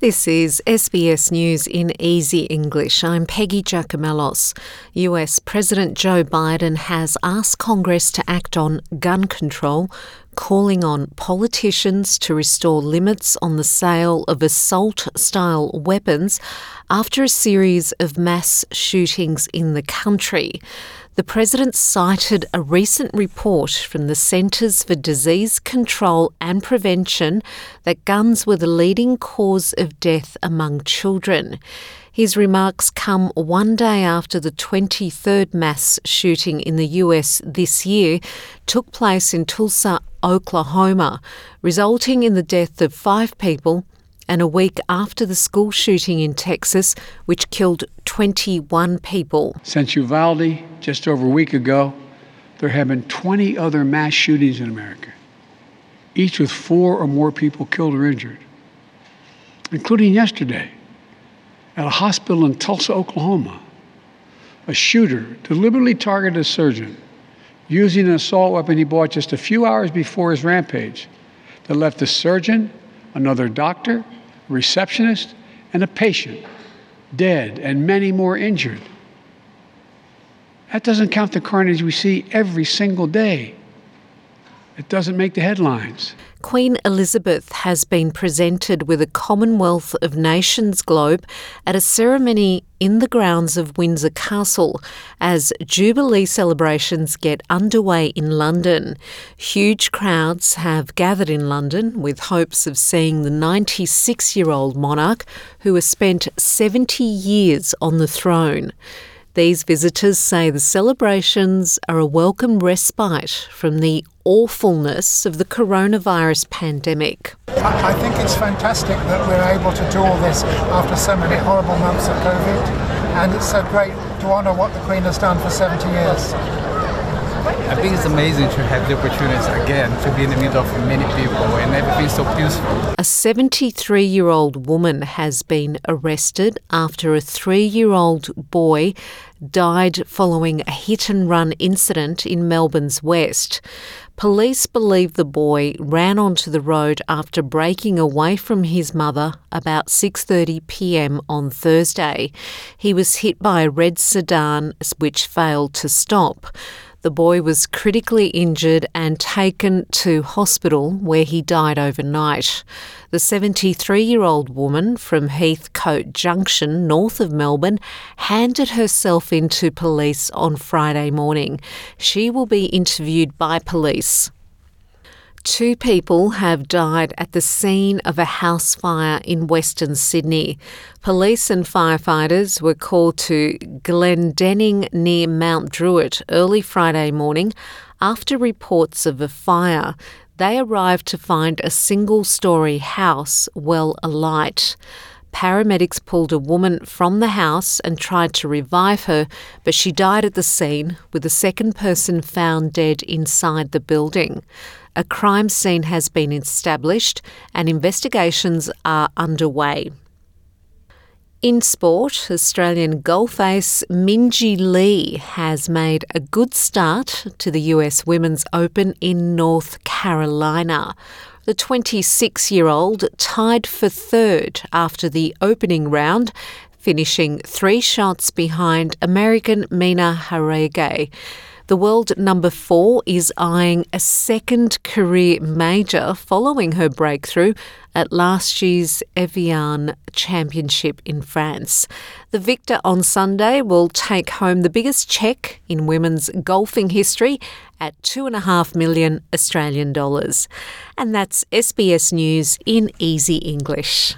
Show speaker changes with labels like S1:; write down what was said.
S1: This is SBS News in Easy English. I'm Peggy Giakoumelos. US President Joe Biden has asked Congress to act on gun control, calling on politicians to restore limits on the sale of assault style weapons after a series of mass shootings in the country. The President cited a recent report from the Centres for Disease Control and Prevention that guns were the leading cause of death among children. His remarks come one day after the 23rd mass shooting in the US this year took place in Tulsa, Oklahoma, resulting in the death of five people and a week after the school shooting in Texas, which killed 21 people.
S2: Since Uvalde, just over a week ago, there have been 20 other mass shootings in America, each with four or more people killed or injured, including yesterday at a hospital in Tulsa, Oklahoma. A shooter deliberately targeted a surgeon using an assault weapon he bought just a few hours before his rampage that left the surgeon, another doctor, receptionist, and a patient dead and many more injured. That doesn't count the carnage we see every single day. It doesn't make the headlines.
S1: Queen Elizabeth has been presented with a Commonwealth of Nations globe at a ceremony in the grounds of Windsor Castle as Jubilee celebrations get underway in London. Huge crowds have gathered in London with hopes of seeing the 96 year old monarch who has spent 70 years on the throne. These visitors say the celebrations are a welcome respite from the awfulness of the coronavirus pandemic.
S3: I think it's fantastic that we're able to do all this after so many horrible months of COVID, and it's so great to honour what the Queen has done for 70 years.
S4: I think it's amazing to have the opportunity again to be in the middle of many people and everything so peaceful.
S1: A 73 year old woman has been arrested after a three year old boy died following a hit and run incident in Melbourne's West. Police believe the boy ran onto the road after breaking away from his mother about 6:30 p.m. on Thursday. He was hit by a red sedan which failed to stop. The boy was critically injured and taken to hospital where he died overnight. The 73 year old woman from Heathcote Junction, north of Melbourne, handed herself in to police on Friday morning. She will be interviewed by police. Two people have died at the scene of a house fire in Western Sydney. Police and firefighters were called to Glendenning near Mount Druitt early Friday morning after reports of a fire. They arrived to find a single story house well alight. Paramedics pulled a woman from the house and tried to revive her, but she died at the scene, with a second person found dead inside the building. A crime scene has been established and investigations are underway. In sport, Australian golf ace Minjee Lee has made a good start to the US Women's Open in North Carolina. The 26 year old tied for third after the opening round, finishing three shots behind American Mina Harigae. The world number four is eyeing a second career major following her breakthrough at last year's Evian Championship in France. The victor on Sunday will take home the biggest cheque in women's golfing history at two and a half million Australian dollars. And that's SBS News in easy English.